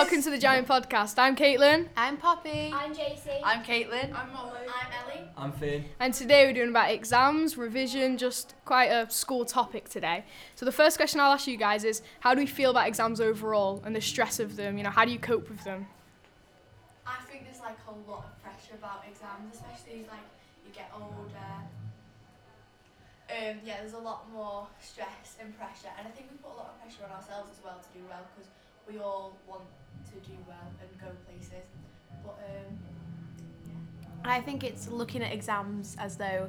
welcome to the Giant Podcast. I'm Caitlin, I'm Poppy. I'm Josie. I'm Caitlin. I'm Molly. I'm Ellie. I'm Finn. and today we're doing about exams, revision, just quite a school topic today. So the first question I'll ask you guys is, how do we feel about exams overall and the stress of them? You know, how do you cope with them? I think there's like a lot of pressure about exams, especially as like you get older. Um, yeah, there's a lot more stress and pressure, and I think we put a lot of pressure on ourselves as well to do well because we all want to do well and go places. But um, yeah. I think it's looking at exams as though,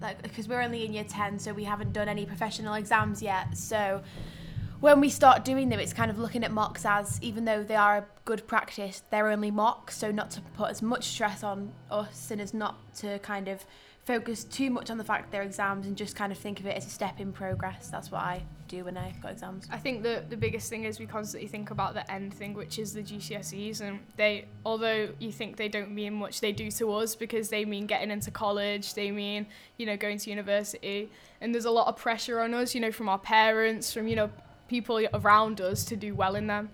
like, because we're only in year 10, so we haven't done any professional exams yet. So when we start doing them, it's kind of looking at mocks as, even though they are a good practice, they're only mocks. So not to put as much stress on us and as not to kind of focus too much on the fact they're exams and just kind of think of it as a step in progress. That's what I do when I've got exams. I think the the biggest thing is we constantly think about the end thing, which is the GCSEs, and they, although you think they don't mean much, they do to us because they mean getting into college, they mean you know going to university, and there's a lot of pressure on us, you know, from our parents, from you know people around us to do well in them.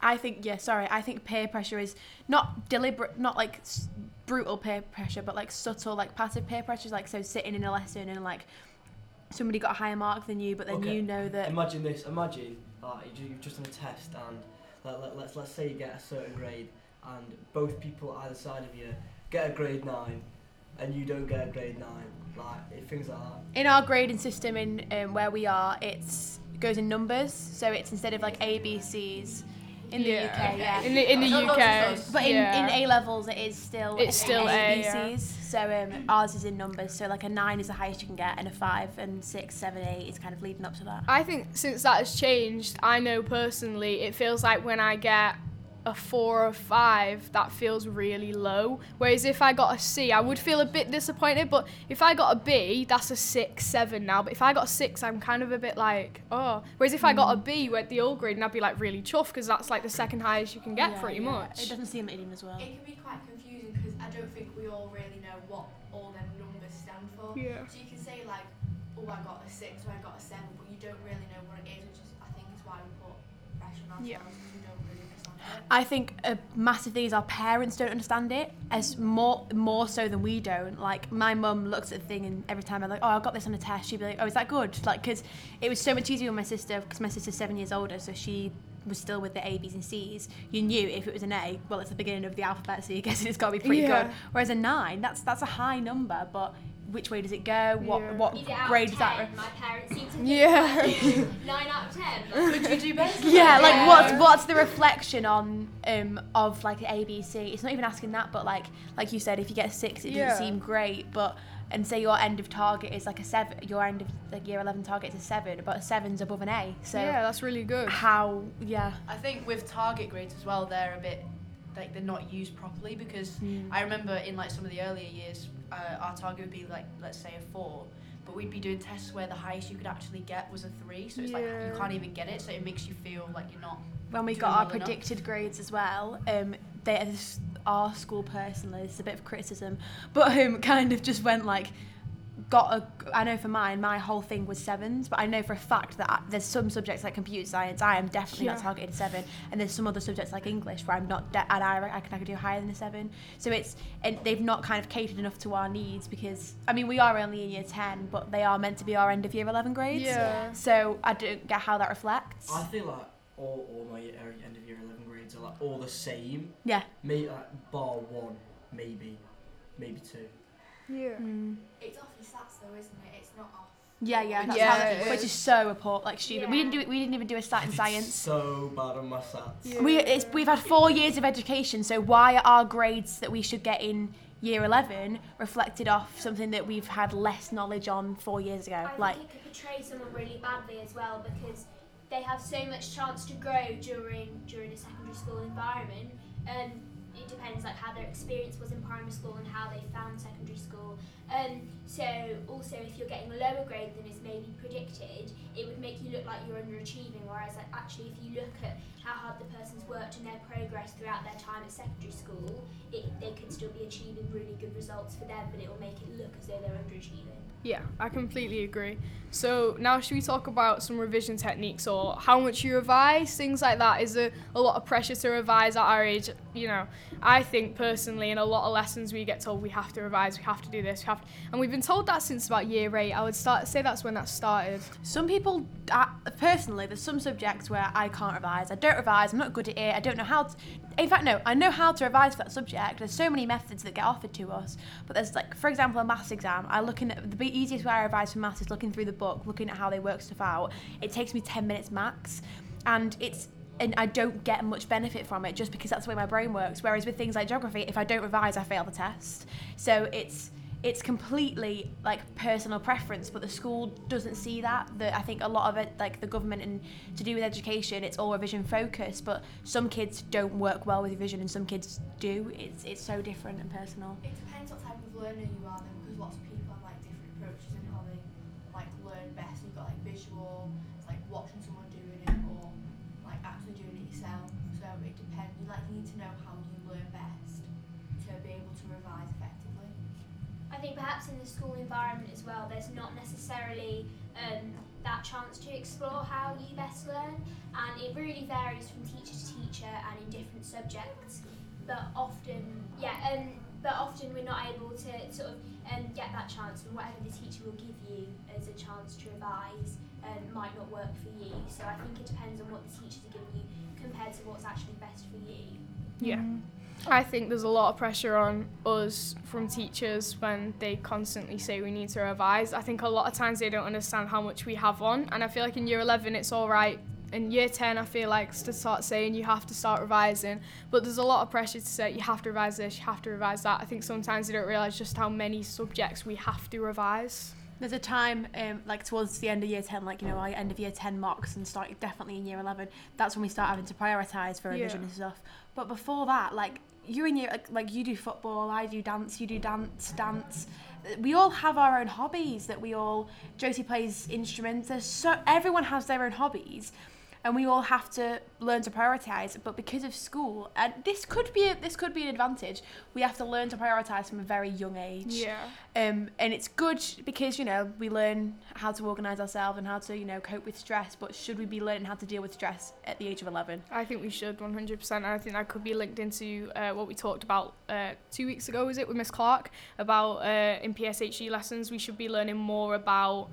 I think yeah, sorry. I think peer pressure is not deliberate, not like s- brutal peer pressure, but like subtle, like passive peer pressure. is Like so, sitting in a lesson and like somebody got a higher mark than you, but then Okay. you know that. Imagine this. Imagine uh, you ju- you've just done a test and let, let, let's let's say you get a certain grade and both people either side of you get a grade nine and you don't get a grade nine. Like things like that. in our grading system in um, where we are, it's it goes in numbers. So it's instead of like A, B, C's in the UK, yeah. In the in the lots of UK. But in, yeah. in A levels, it is still It's still A, A, B, yeah. C's. So um, ours is in numbers. So like a nine is the highest you can get, and a five and six, seven, eight is kind of leading up to that. I think since that has changed, I know personally it feels like when I get a four or five, that feels really low. Whereas if I got a C, I would feel a bit disappointed. But if I got a B, that's a six, seven now. But if I got a six, I'm kind of a bit like, oh. Whereas if I got a B at the old grade, and I'd be like really chuffed because that's like the second highest you can get Yeah, pretty yeah. much. It doesn't seem leading as well. it can be quite confusing because I don't think we all really know what all them numbers stand for. Yeah. So you can say like, oh, I got a six or I got a seven, but you don't really know what it is, which is I think is why we put pressure on ourselves Yeah. because we don't really understand it. I think a massive thing is our parents don't understand it as more more so than we don't. Like my mum looks at the thing and every time I'm like, oh, I got this on a test, she'd be like, oh, is that good? Like, because it was so much easier with my sister because my sister's seven years older, so she was still with the A, B's and C's. You knew if it was an A, well, it's the beginning of the alphabet, so you guess it's got to be pretty Yeah. good. Whereas a nine, that's that's a high number, but which way does it go? What Yeah. what Is it out grade does that? 10? My parents seem to think Yeah. like 9 out of 10. Could you do better? yeah, like Yeah. what's what's the reflection on um of like A B C? It's not even asking that, but like like you said, if you get a six, it Yeah. doesn't seem great, but and say your end of target is like a seven, your end of like year eleven target is a seven, but a seven's above an A. So yeah, that's really good. how? Yeah, I think with target grades as well, they're a bit like they're not used properly because Hmm. I remember in like some of the earlier years, uh, our target would be like let's say a four, but we'd be doing tests where the highest you could actually get was a three. So it's like you can't even get it. So it makes you feel like you're not. when we Doing got our well enough. predicted grades as well, um, they this, our school personally, this is a bit of criticism, but um, kind of just went like, got a. I know for mine, my whole thing was sevens, but I know for a fact that I, there's some subjects like computer science, I am definitely not Yeah. targeted seven, and there's some other subjects like English where I'm not, de- and I can I could do higher than a seven. So it's and they've not kind of catered enough to our needs because I mean we are only in year ten, but they are meant to be our end of year eleven grades. Yeah. So I don't get how that reflects. I feel like all, all my year, end of year eleven grades are like all the same. Yeah. Maybe like bar one, maybe, maybe two. Yeah. Mm. It's off your stats though, isn't it? It's not off. Yeah, yeah, that's Yeah, how it which is. is so appalling, like stupid. We didn't do we didn't even do a stat in science. So bad on my stats. Yeah. We it's, we've had four years of education, so why are our grades that we should get in year eleven reflected off something that we've had less knowledge on four years ago? I Like, think it could portray someone really badly as well because they have so much chance to grow during during a secondary school environment. Um, it depends like how their experience was in primary school and how they found secondary school. Um, so also if you're getting a lower grade than is maybe predicted, it would make you look like you're underachieving. Whereas like, actually if you look at how hard the person's worked and their progress progress throughout their time at secondary school, it, they could still be achieving really good results for them, but it will make it look as though they're underachieving. Yeah, I completely agree. So now should we talk about some revision techniques or how much you revise, things like that? Is there a lot of pressure to revise at our age? You know, I think personally in a lot of lessons we get told we have to revise, we have to do this, we have to, and we've been told that since about year eight. I would start say that's when that started. Some people, uh, personally, there's some subjects where I can't revise. I don't revise. I'm not good at it. I don't know how. To, in fact, no, I know how to revise for that subject. There's so many methods that get offered to us. But there's like, for example, a maths exam. I looking at the easiest way I revise for maths is looking through the book, looking at how they work stuff out. It takes me 10 minutes max, and it's and I don't get much benefit from it just because that's the way my brain works. Whereas with things like geography, if I don't revise, I fail the test. So it's it's completely like personal preference, but the school doesn't see that. That I think a lot of it, like the government and to do with education, it's all revision focused. But some kids don't work well with revision, and some kids do. It's it's so different and personal. It depends what type of learner you are, then, because lots of perhaps in the school environment as well, there's not necessarily um, that chance to explore how you best learn, and it really varies from teacher to teacher and in different subjects. But often, yeah, um, but often we're not able to sort of um, get that chance, and whatever the teacher will give you as a chance to revise um, might not work for you. So I think it depends on what the teachers are giving you compared to what's actually best for you. Yeah. I think there's a lot of pressure on us from teachers when they constantly say we need to revise. I think a lot of times they don't understand how much we have on, and I feel like in year 11 it's all right. In year 10, I feel like to start saying you have to start revising, but there's a lot of pressure to say you have to revise this, you have to revise that. I think sometimes they don't realise just how many subjects we have to revise. There's a time, um, like towards the end of year 10, like, you know, our end of year 10 mocks and start definitely in year 11. That's when we start having to prioritise for revision Yeah. and stuff. But before that, like, you're in year, like, like, you do football, I do dance, you do dance, dance. We all have our own hobbies that we all, Josie plays instruments. There's so, everyone has their own hobbies. And we all have to learn to prioritise, but because of school, and this could be a, this could be an advantage. We have to learn to prioritise from a very young age. Yeah. Um, and it's good because you know we learn how to organise ourselves and how to you know cope with stress. But should we be learning how to deal with stress at the age of eleven? I think we should 100%. I think that could be linked into uh, what we talked about uh, two weeks ago, was it, with Miss Clark? About uh, in PSHE lessons, we should be learning more about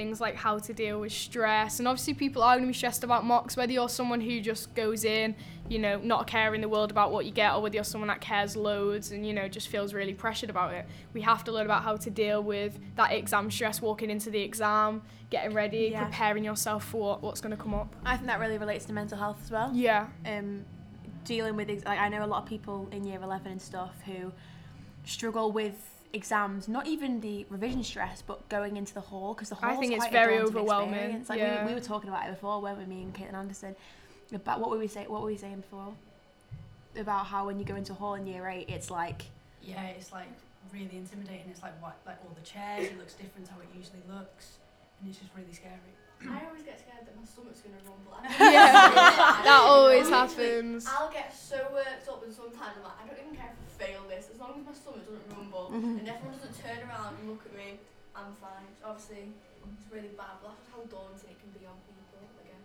things like how to deal with stress. And obviously, people are going to be stressed about mocks, whether you're someone who just goes in, you know, not caring the world about what you get, or whether you're someone that cares loads and, you know, just feels really pressured about it. We have to learn about how to deal with that exam stress, walking into the exam, getting ready, Yeah. preparing yourself for what, what's going to come up. I think that really relates to mental health as well. Yeah. Um, dealing with ex- like I know a lot of people in year eleven and stuff who struggle with exams. Not even the revision stress, but going into the hall because the hall. I think it's quite a very daunting overwhelming, experience. Like yeah. we, we were talking about it before, weren't we? Me and Caitlin Anderson. About what were we say? What were we saying before? About how when you go into hall in year eight, it's like Yeah, it's like really intimidating. It's like what, like all the chairs. It looks different to how it usually looks, and it's just really scary. I always get scared that my stomach's gonna rumble. Yeah, that always happens. I'll get so worked up, and sometimes I'm like, I don't even care if I fail this, as long as my stomach doesn't rumble and everyone doesn't turn around and look at me, I'm fine. Obviously, it's really bad, but that's how daunting it can be on people again.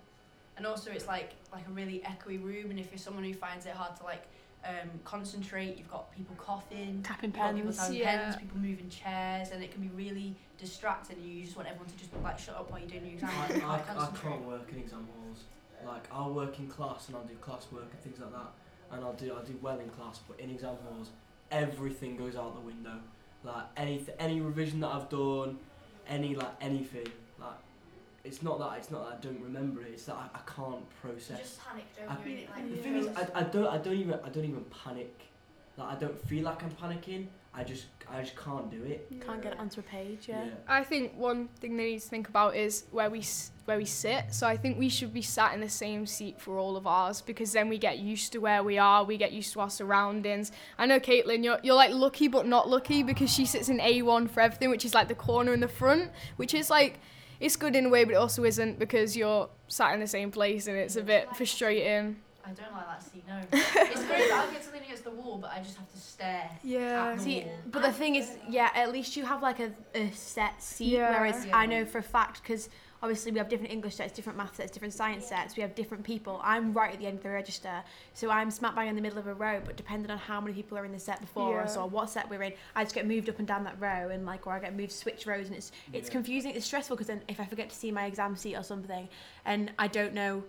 And also, it's like like a really echoey room, and if you're someone who finds it hard to like um, concentrate, you've got people coughing, tapping you've people pens. Yeah. pens, people moving chairs, and it can be really distracting. And you just want everyone to just like shut up while you're doing your exam. I, I, can't I concentrate. can't work in exam halls. Like I'll work in class and I'll do class work and things like that, and I'll do I'll do well in class. But in exam halls, everything goes out the window. Like any any revision that I've done, any like anything. Like it's not that it's not that I don't remember it. It's that I, I can't process. You process. just panic, don't I- you? And it, like, The Yeah. thing is, I, I don't I don't even I don't even panic. Like I don't feel like I'm panicking. I just I just can't do it. Can't get it onto a page. Yeah. I think one thing they need to think about is where we where we sit. So I think we should be sat in the same seat for all of ours because then we get used to where we are. We get used to our surroundings. I know Caitlin, you're you're like lucky but not lucky because she sits in A1 for everything, which is like the corner in the front, which is like it's good in a way, but it also isn't because you're sat in the same place and it's a bit frustrating. I don't like that seat. No, it's great that I get to lean against the wall, but I just have to stare. Yeah. at the See, wall. but the thing is, yeah, at least you have like a, a set seat. Yeah. Whereas Yeah. I know for a fact, because obviously we have different English sets, different math sets, different science Yeah. sets. We have different people. I'm right at the end of the register, so I'm smack bang in the middle of a row. But depending on how many people are in the set before us Yeah. or what set we're in, I just get moved up and down that row, and like, or I get moved switch rows, and it's it's Yeah. confusing. It's stressful because then if I forget to see my exam seat or something, and I don't know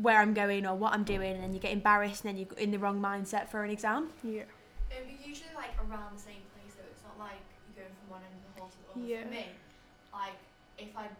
where I'm going or what I'm doing, and then you get embarrassed, and then you're in the wrong mindset for an exam. Yeah. You're usually like around the same place, though. It's not like you're going from one end of the hall to the other. Yeah. For me, like if I'm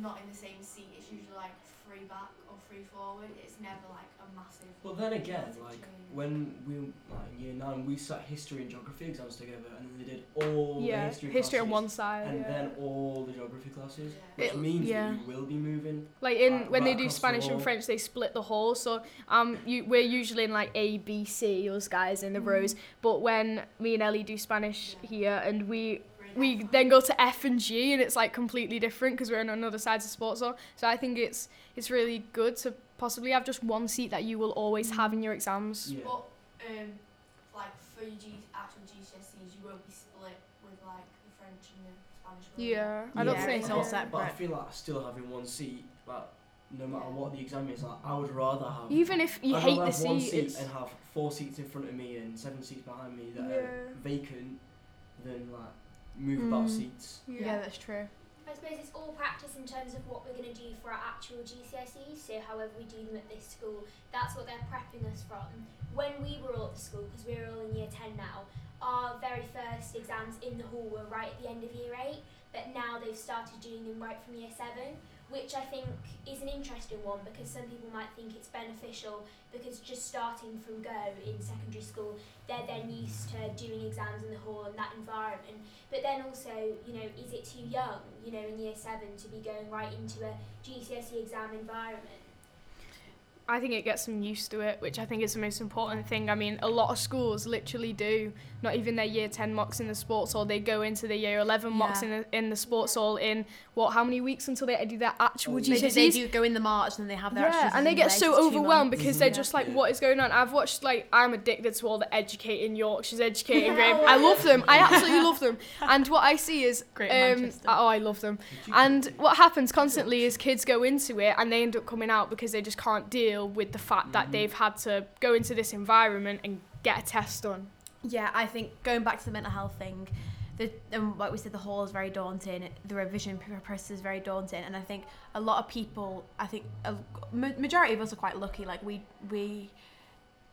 not in the same seat, it's usually like three back or three forward. It's never like a massive. But then again, massive like change. when we like in year nine, we sat history and geography exams together, and then they did all Yeah. the history, History on classes, one side. and yeah. then all the geography classes, Yeah. which It- means yeah. that you will be moving. like in Right- when they do across the Spanish and. French, they split the hall. So um, you, we're usually in like A, B, C, us guys in the rows. But when me and Ellie do Spanish Yeah. here, and we Really we then go to F and G, and it's like completely different because we're on another side of sports hall. So I think it's it's really good to possibly have just one seat that you will always have in your exams. Yeah. But um, like for your G- actual GCSEs, you won't be split with like the French and the Spanish. will? Yeah, I don't Yeah, think. it's all yeah. separate. But I feel like still having one seat, like no matter what the exam is, like I would rather have. Even if you I'd hate rather the have one seat, seat it's and have four seats in front of me and seven seats behind me that Yeah. are vacant than like move Mm. about seats. Yeah, that's true. I suppose it's all practice in terms of what we're going to do for our actual GCSEs. So, however we do them at this school, that's what they're prepping us from. When we were all at the school, because we're all in year 10 now, our very first exams in the hall were right at the end of year 8, but now they've started doing them right from year 7, which I think is an interesting one because some people might think it's beneficial because just starting from go in secondary school, they're then used to doing exams in the hall and that environment. But then also, you know, is it too young, you know, in year seven to be going right into a GCSE exam environment? I think it gets them used to it, which I think is the most important thing. I mean, a lot of schools literally do not even their year 10 mocks in the sports hall, they go into the year 11 mocks in the, in the sports hall in what, how many weeks until they do their actual Oh, They, GCSEs? they do go in the March and they have their yeah, and they get so late, it's two overwhelmed because they're Yeah. just like, what is going on? I've watched like I'm addicted to all the educating Yorkshire's educating Graham. I love them. I absolutely love them. And what I see is, Great um, Manchester. oh, I love them. And what happens constantly is kids go into it and they end up coming out because they just can't deal with the fact that Mhm. they've had to go into this environment and get a test done. Yeah, I think going back to the mental health thing, the um, like we said, the hall is very daunting. The revision process is very daunting, and I think a lot of people, I think a majority of us are quite lucky. Like we we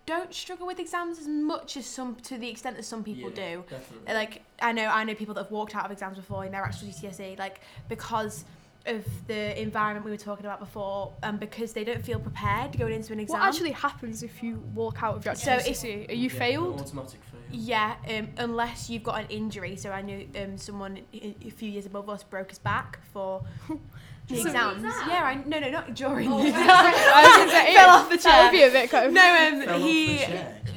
don't struggle with exams as much as some to the extent that some people Yeah, do. Definitely. Like I know I know people that have walked out of exams before in their actual GCSE, like because of the environment we were talking about before, and because they don't feel prepared going into an exam. What actually happens if you walk out of your So if- GCSE? Are you Yeah, failed? Automatic fail. Yeah, um, unless you've got an injury. So I knew um, someone a few years above us broke his back for the During exams. exam? Yeah, I no no not during. Oh, right. I was say, Fell off the That would chair. be a bit kind of. No, um, he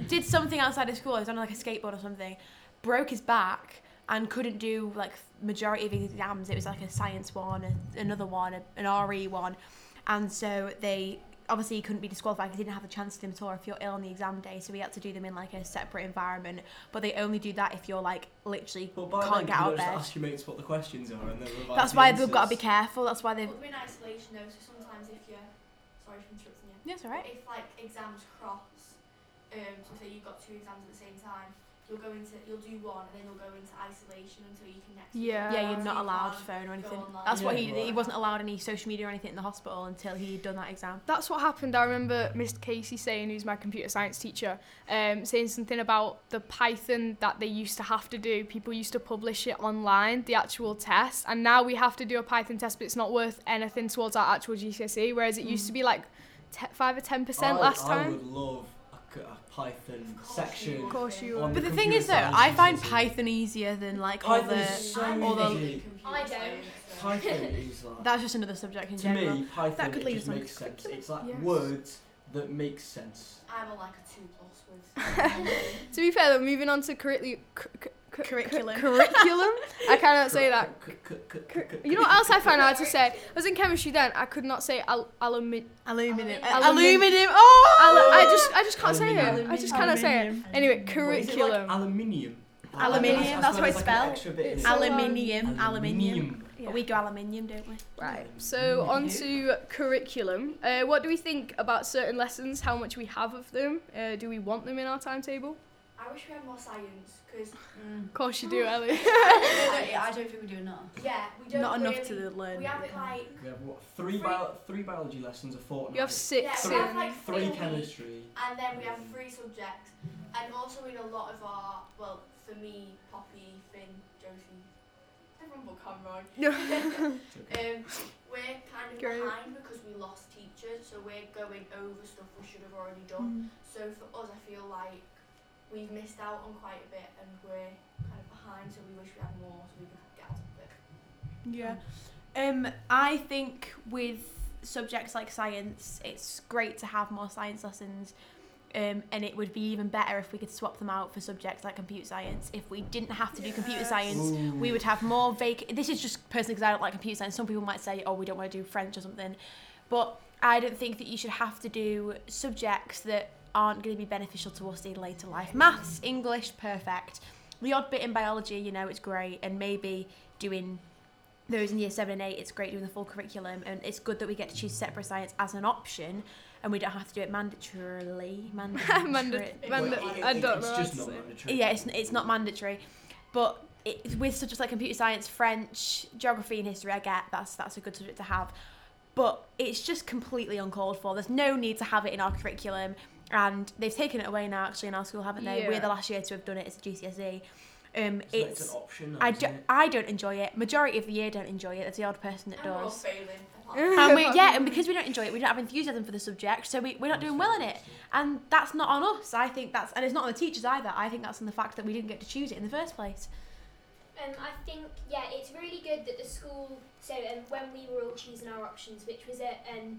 did something outside of school. He was on like a skateboard or something, broke his back and couldn't do like majority of his exams. It was like a science one, a, another one, a, an RE one, and so they obviously he couldn't be disqualified because he didn't have a chance to do them at all if you're ill on the exam day. So we had to do them in like a separate environment. But they only do that if you're like literally But by can't then, get out don't of bed. ask your mates what the questions are and then revise That's the why they've got to be careful. That's why they've. But we're in isolation though, so sometimes if you're sorry for interrupting you. Yes, alright. If like exams cross, um, so say you've got two exams at the same time, you'll go into you'll do one and then you'll go into isolation until you can next. Yeah. Yeah, you're not you allowed can't phone or anything. online. That's what he right. he wasn't allowed any social media or anything in the hospital until he'd done that exam. That's what happened. I remember Mr. Casey saying, who's my computer science teacher, um, saying something about the Python that they used to have to do. People used to publish it online, the actual test, and now we have to do a Python test, but it's not worth anything towards our actual GCSE. Whereas it used to be like te- five or ten percent last I time. would love a, c- a Python Of section. Of course you would. But the thing is though, I find GCSE. Python easier than like all the. is so I'm all the- easy. I don't. Python is like That's just another subject in to general. me Python That could it lead just us on makes sense. curriculum. It's like Yes. words that make sense. I'm on like a two plus with. To be fair, though, moving on to curricul- cur- cur- Curriculum. cu- curriculum. I cannot say that. You know what else I found hard to say? I was in chemistry then. I could not say al- alumi- Aluminium. Aluminium. Aluminium. Oh! al- I just I just can't say it. Aluminium. I just cannot say it. Anyway, What is it, curriculum. like aluminium. Aluminium, that's what it's spelled. It's Aluminium. Aluminium. Aluminium. But we go aluminium, don't we? Right. So on to curriculum. Uh, what do we think about certain lessons? How much we have of them? Uh, do we want them in our timetable? I wish we had more science because Of course you do, Ellie. I don't think we do enough. yeah, we don't Not enough really, to learn. We have it like We have what? Three, bio- three biology lessons a fortnight. You have six. yeah, Three- we have like three three chemistry. and then we have three subjects, and also in a lot of our well, for me, Poppy, Finn, Josie, everyone but Conroy. It's okay. Um, we're kind of Great. behind because we lost teachers, so we're going over stuff we should have already done. Mm. So for us, I feel like we've missed out on quite a bit, and we're kind of behind. So we wish we had more, so we could get out of it. Yeah. Um, I think with subjects like science, it's great to have more science lessons. Um, and it would be even better if we could swap them out for subjects like computer science. If we didn't have to do computer science, we would have more vac. This is just personally because I don't like computer science. Some people might say, "Oh, we don't want to do French or something," but I don't think that you should have to do subjects that aren't going to be beneficial to us in later life. Maths, English, perfect. The odd bit in biology, you know, it's great, and maybe doing those in year seven and eight, it's great doing the full curriculum, and it's good that we get to choose separate science as an option, and we don't have to do it mandatorily. Manda- Mandatory. manda- Well, it- I don't it's know. just not mandatory. Yeah, it's, it's not mandatory, but it, with subjects like computer science, French, geography, and history, I get that's that's a good subject to have. But it's just completely uncalled for. There's no need to have it in our curriculum, and they've taken it away now. Actually, in our school, haven't they? We're the last year to have done it as a GCSE. Um, So it's it's an option. Now, I, do, it? I don't enjoy it. Majority of the year don't enjoy it. There's the odd person that And does. and we, yeah, and because we don't enjoy it, we don't have enthusiasm for the subject, so we, we're not doing well in it. And that's not on us. I think that's, and it's not on the teachers either. I think that's on the fact that we didn't get to choose it in the first place. Um, I think yeah, it's really good that the school. So um, when we were all choosing our options, which was at um, what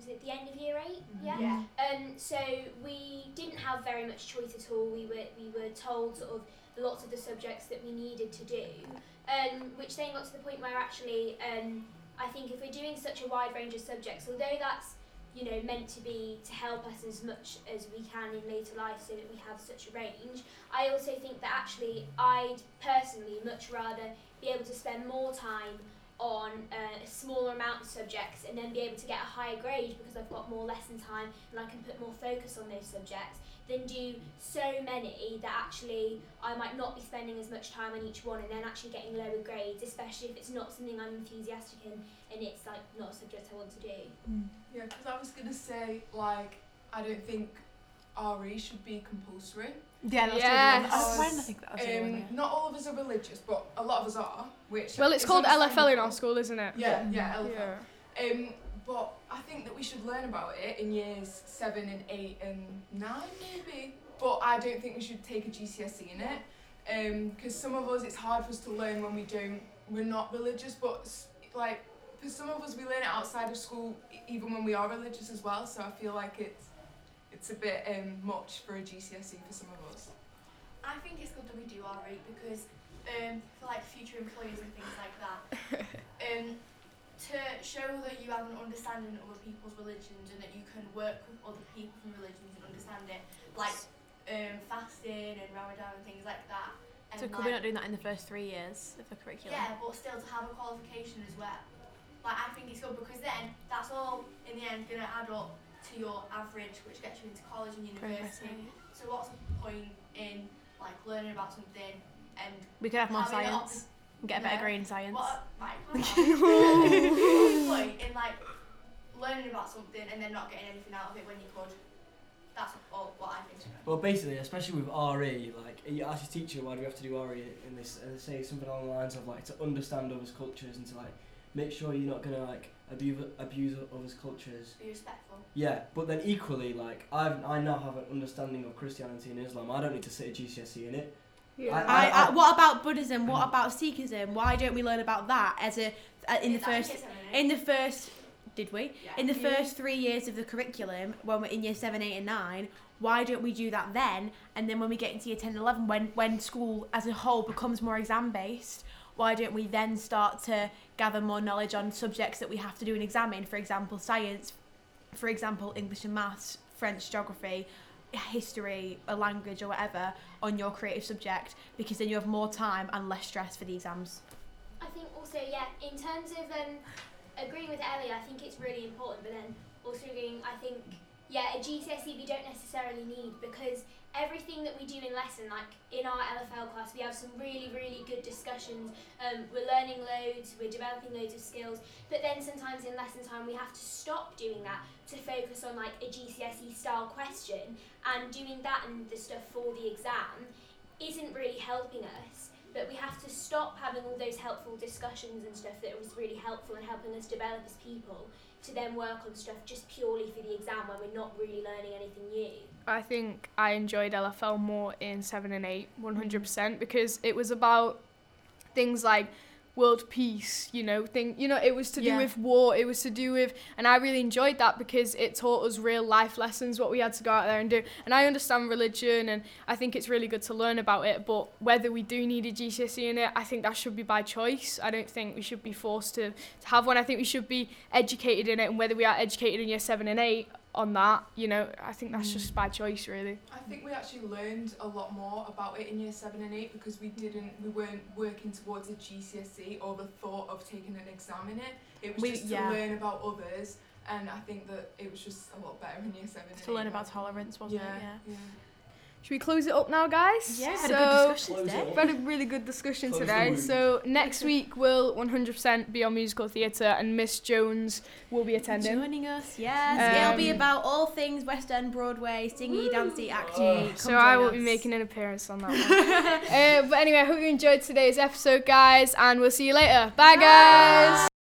was it the end of year 8 Yeah. Yeah. Um, so we didn't have very much choice at all. We were we were told sort of lots of the subjects that we needed to do, um, which then got to the point where actually um, I think if we're doing such a wide range of subjects, although that's you know meant to be to help us as much as we can in later life so that we have such a range I also think that actually I'd personally much rather be able to spend more time on uh, a smaller amount of subjects and then be able to get a higher grade because I've got more lesson time and I can put more focus on those subjects than do so many that actually I might not be spending as much time on each one and then actually getting lower grades, especially if it's not something I'm enthusiastic in and it's like not a subject I want to do. Yeah, because I was gonna say like I don't think RE should be compulsory. Yeah, that's Yes. I, why didn't I think that was the other Um, way? not all of us are religious, but a lot of us are. Which Well, it's called LFL in our school, isn't it? Yeah, yeah, LFL. Yeah. Um, but I think that we should learn about it in years seven and eight and nine, maybe. But I don't think we should take a GCSE in it, because some of us it's hard for us to learn when we don't. We're not religious, but like for some of us we learn it outside of school, even when we are religious as well. So I feel like it's it's a bit um, much for a GCSE for some of us. I think it's good that we do our rate because um, for like future employers and things like that, um, to show that you have an understanding of other people's religions and that you can work with other people from religions and understand it, like um, fasting and Ramadan and things like that. And So could like, we not doing that in the first three years of the curriculum? yeah, but still to have a qualification as well. Like I think it's good because then that's all in the end gonna add up to your average, which gets you into college and university. So what's the point in like learning about something and We could have more having an science and get a better Yeah. grade in science. what right? calm down. What's the point in like learning about something and then not getting anything out of it when you could? That's all what I think. Well, basically, especially with RE, like you ask your teacher, why do we have to do RE in this? And they say something along the lines of like to understand others' cultures and to like make sure you're not gonna like abuse abuse others' cultures. Be respectful. Yeah, but then equally, like I've I now have an understanding of Christianity and Islam. I don't need to sit a GCSE in it. Yeah. I, I- I, what about Buddhism? What about Sikhism? Why don't we learn about that as a uh, in the first in the first did we? In the first three years of the curriculum, when we're in year seven, eight, and nine, why don't we do that then? And then when we get into year 10 and 11, when, when school as a whole becomes more exam based, why don't we then start to gather more knowledge on subjects that we have to do an exam in? For example, science, for example, English and maths, French, geography, history, a language, or whatever on your creative subject, because then you have more time and less stress for the exams. I think also, yeah, in terms of um, agreeing with Ellie, I think it's really important, but then also agreeing, I think, yeah, a GCSE we don't necessarily need because everything that we do in lesson, like in our LFL class, we have some really, really good discussions. Um, we're learning loads, we're developing loads of skills, but then sometimes in lesson time we have to stop doing that to focus on like a GCSE style question, and doing that and the stuff for the exam isn't really helping us. But we have to stop having all those helpful discussions and stuff that was really helpful in helping us develop as people to then work on stuff just purely for the exam when we're not really learning anything new. I think I enjoyed LFL more in 7 and 8, 100%, mm. because it was about things like world peace, you know, thing, you know, it was to do Yeah. with war, it was to do with, and I really enjoyed that because it taught us real life lessons, what we had to go out there and do. And I understand religion, and I think it's really good to learn about it, but whether we do need a GCSE in it, I think that should be by choice. I don't think we should be forced to, to have one. I think we should be educated in it, and whether we are educated in year 7 and 8 on that, you know, I think that's just mm. by choice, really. I think we actually learned a lot more about it in year seven and eight because we didn't, we weren't working towards a GCSE or the thought of taking an exam in it. It was We- just yeah. to learn about others, and I think that it was just a lot better in year seven. To learn about tolerance, wasn't yeah, it? Yeah. yeah. Should we close it up now, guys? Yeah, had a good discussion today. We've had a really good discussion Close today. So next week will 100% be on musical theatre, and Miss Jones will be attending. Joining us, yes. It'll be Um, about all things West End, Broadway, singy, dancey, acty. Come So I join will be making an appearance on that one. uh, but anyway, I hope you enjoyed today's episode, guys, and we'll see you later. Bye, guys.